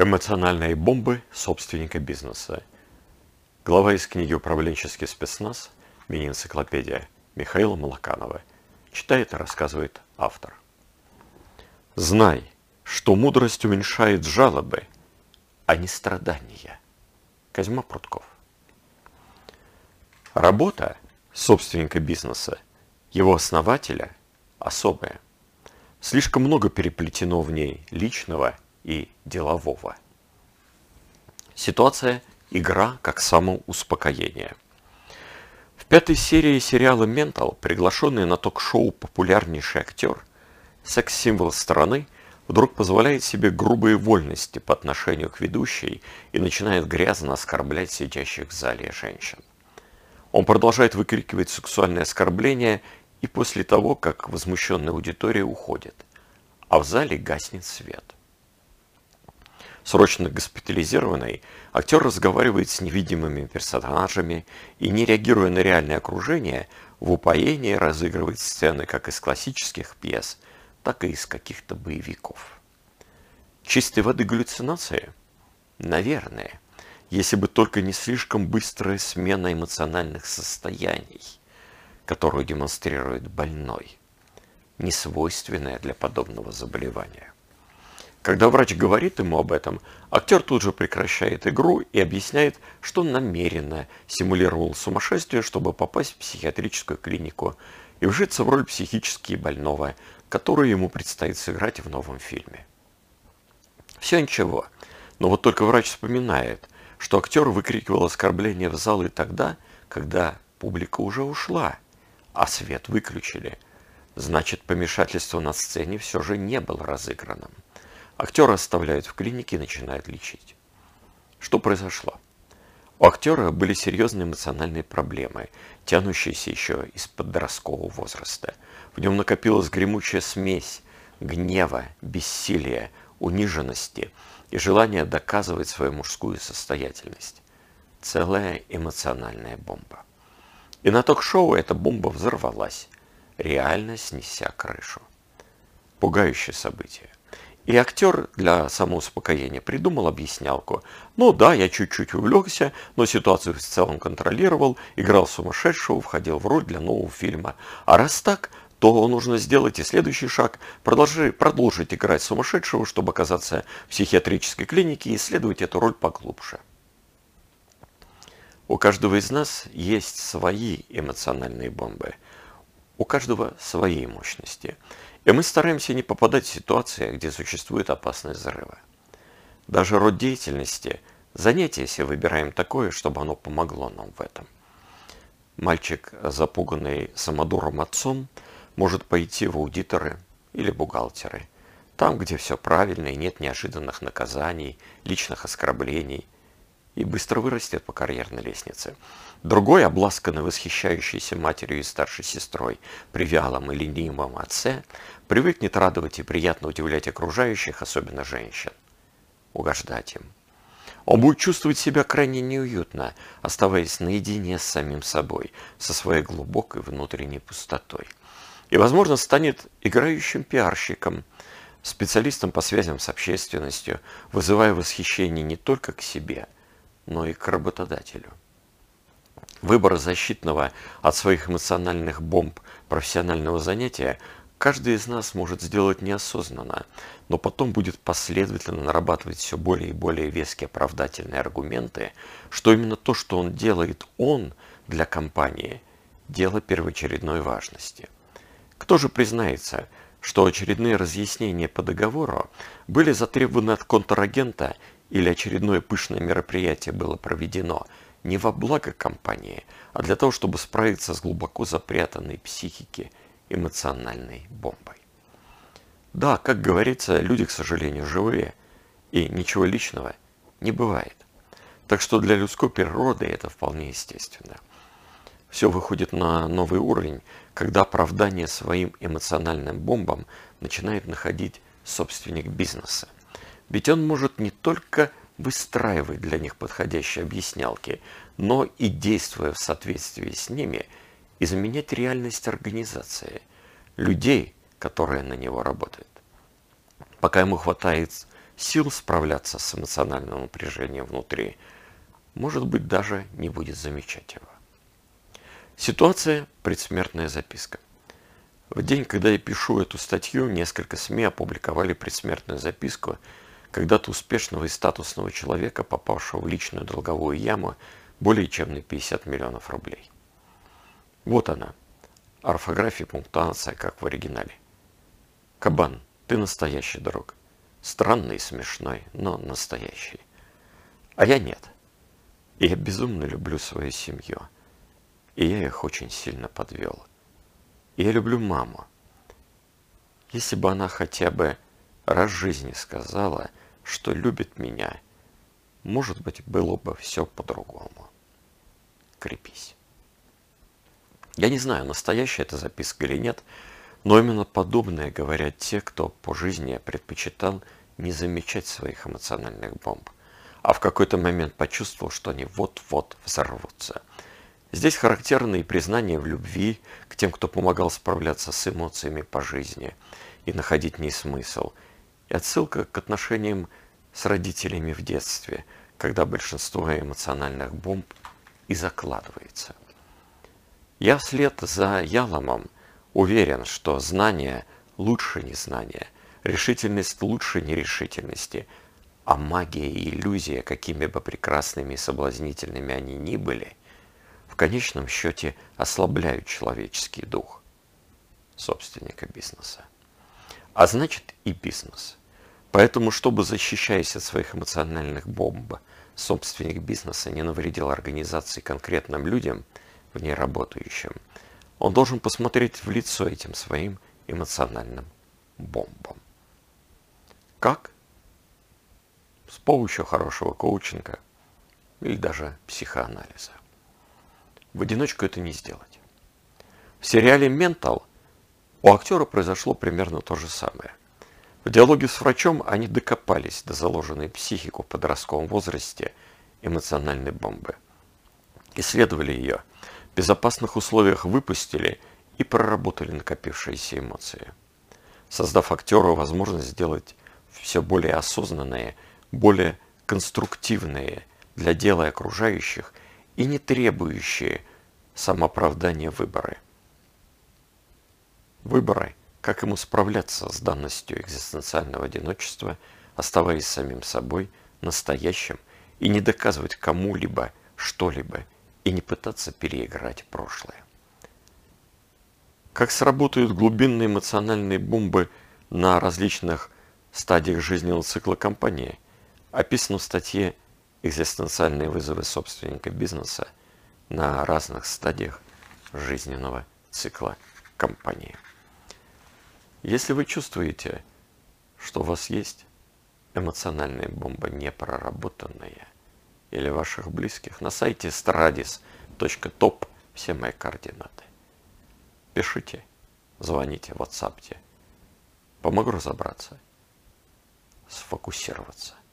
Эмоциональные бомбы собственника бизнеса. Глава из книги «Управленческий спецназ. Мини-энциклопедия» Михаила Малаканова. Читает и рассказывает автор. Знай, что мудрость уменьшает жалобы, а не страдания. Козьма Прутков. Работа собственника бизнеса, его основателя, особая. Слишком много переплетено в ней личного и делового. Ситуация «Игра как самоуспокоение». В пятой серии сериала «Ментал» приглашенный на ток-шоу популярнейший актер, секс-символ страны, вдруг позволяет себе грубые вольности по отношению к ведущей и начинает грязно оскорблять сидящих в зале женщин. Он продолжает выкрикивать сексуальные оскорбления и после того, как возмущенная аудитория уходит, а в зале гаснет свет. Срочно госпитализированный, актер разговаривает с невидимыми персонажами и, не реагируя на реальное окружение, в упоении разыгрывает сцены как из классических пьес, так и из каких-то боевиков. Чистой воды галлюцинации? Наверное если бы только не слишком быстрая смена эмоциональных состояний, которую демонстрирует больной, не свойственная для подобного заболевания. Когда врач говорит ему об этом, актер тут же прекращает игру и объясняет, что намеренно симулировал сумасшествие, чтобы попасть в психиатрическую клинику и вжиться в роль психически больного, которую ему предстоит сыграть в новом фильме. Все ничего, но вот только врач вспоминает – что актер выкрикивал оскорбления в зал и тогда, когда публика уже ушла, а свет выключили. Значит, помешательство на сцене все же не было разыгранным. Актера оставляют в клинике и начинают лечить. Что произошло? У актера были серьезные эмоциональные проблемы, тянущиеся еще из подросткового возраста. В нем накопилась гремучая смесь гнева, бессилия, униженности – и желание доказывать свою мужскую состоятельность. Целая эмоциональная бомба. И на ток-шоу эта бомба взорвалась, реально снеся крышу. Пугающее событие. И актер для самоуспокоения придумал объяснялку. Ну да, я чуть-чуть увлекся, но ситуацию в целом контролировал, играл сумасшедшего, входил в роль для нового фильма. А раз так, то нужно сделать и следующий шаг – продолжи, продолжить играть сумасшедшего, чтобы оказаться в психиатрической клинике и исследовать эту роль поглубже. У каждого из нас есть свои эмоциональные бомбы, у каждого свои мощности. И мы стараемся не попадать в ситуации, где существует опасность взрыва. Даже род деятельности, занятие себе выбираем такое, чтобы оно помогло нам в этом. Мальчик, запуганный самодуром отцом – может пойти в аудиторы или бухгалтеры. Там, где все правильно и нет неожиданных наказаний, личных оскорблений, и быстро вырастет по карьерной лестнице. Другой, обласканный восхищающейся матерью и старшей сестрой при вялом и ленивом отце, привыкнет радовать и приятно удивлять окружающих, особенно женщин. Угождать им. Он будет чувствовать себя крайне неуютно, оставаясь наедине с самим собой, со своей глубокой внутренней пустотой и, возможно, станет играющим пиарщиком, специалистом по связям с общественностью, вызывая восхищение не только к себе, но и к работодателю. Выбор защитного от своих эмоциональных бомб профессионального занятия каждый из нас может сделать неосознанно, но потом будет последовательно нарабатывать все более и более веские оправдательные аргументы, что именно то, что он делает он для компании, дело первоочередной важности – кто же признается, что очередные разъяснения по договору были затребованы от контрагента или очередное пышное мероприятие было проведено не во благо компании, а для того, чтобы справиться с глубоко запрятанной психике эмоциональной бомбой. Да, как говорится, люди, к сожалению, живые, и ничего личного не бывает. Так что для людской природы это вполне естественно. Все выходит на новый уровень, когда оправдание своим эмоциональным бомбам начинает находить собственник бизнеса. Ведь он может не только выстраивать для них подходящие объяснялки, но и, действуя в соответствии с ними, изменять реальность организации, людей, которые на него работают. Пока ему хватает сил справляться с эмоциональным напряжением внутри, может быть, даже не будет замечать его. Ситуация – предсмертная записка. В день, когда я пишу эту статью, несколько СМИ опубликовали предсмертную записку когда-то успешного и статусного человека, попавшего в личную долговую яму более чем на 50 миллионов рублей. Вот она, орфография пунктуация, как в оригинале. Кабан, ты настоящий друг. Странный и смешной, но настоящий. А я нет. И я безумно люблю свою семью. И я их очень сильно подвел. И я люблю маму. Если бы она хотя бы раз жизни сказала, что любит меня, может быть, было бы все по-другому. Крепись. Я не знаю, настоящая эта записка или нет, но именно подобное говорят те, кто по жизни предпочитал не замечать своих эмоциональных бомб, а в какой-то момент почувствовал, что они вот-вот взорвутся. Здесь характерны и признание в любви к тем, кто помогал справляться с эмоциями по жизни и находить в ней смысл, и отсылка к отношениям с родителями в детстве, когда большинство эмоциональных бомб и закладывается. Я вслед за Яломом уверен, что знание лучше незнания, решительность лучше нерешительности, а магия и иллюзия, какими бы прекрасными и соблазнительными они ни были, в конечном счете ослабляют человеческий дух собственника бизнеса. А значит и бизнес. Поэтому, чтобы защищаясь от своих эмоциональных бомб, собственник бизнеса не навредил организации конкретным людям, в ней работающим, он должен посмотреть в лицо этим своим эмоциональным бомбам. Как? С помощью хорошего коучинга или даже психоанализа. В одиночку это не сделать. В сериале «Ментал» у актера произошло примерно то же самое. В диалоге с врачом они докопались до заложенной психику в подростковом возрасте эмоциональной бомбы. Исследовали ее, в безопасных условиях выпустили и проработали накопившиеся эмоции, создав актеру возможность сделать все более осознанные, более конструктивные для дела окружающих и не требующие самооправдания выборы. Выборы, как ему справляться с данностью экзистенциального одиночества, оставаясь самим собой, настоящим, и не доказывать кому-либо что-либо, и не пытаться переиграть прошлое. Как сработают глубинные эмоциональные бомбы на различных стадиях жизненного цикла компании, описано в статье «Экзистенциальные вызовы собственника бизнеса на разных стадиях жизненного цикла компании». Если вы чувствуете, что у вас есть эмоциональная бомба непроработанная или ваших близких, на сайте stradis.top все мои координаты. Пишите, звоните, ватсапте. Помогу разобраться, сфокусироваться –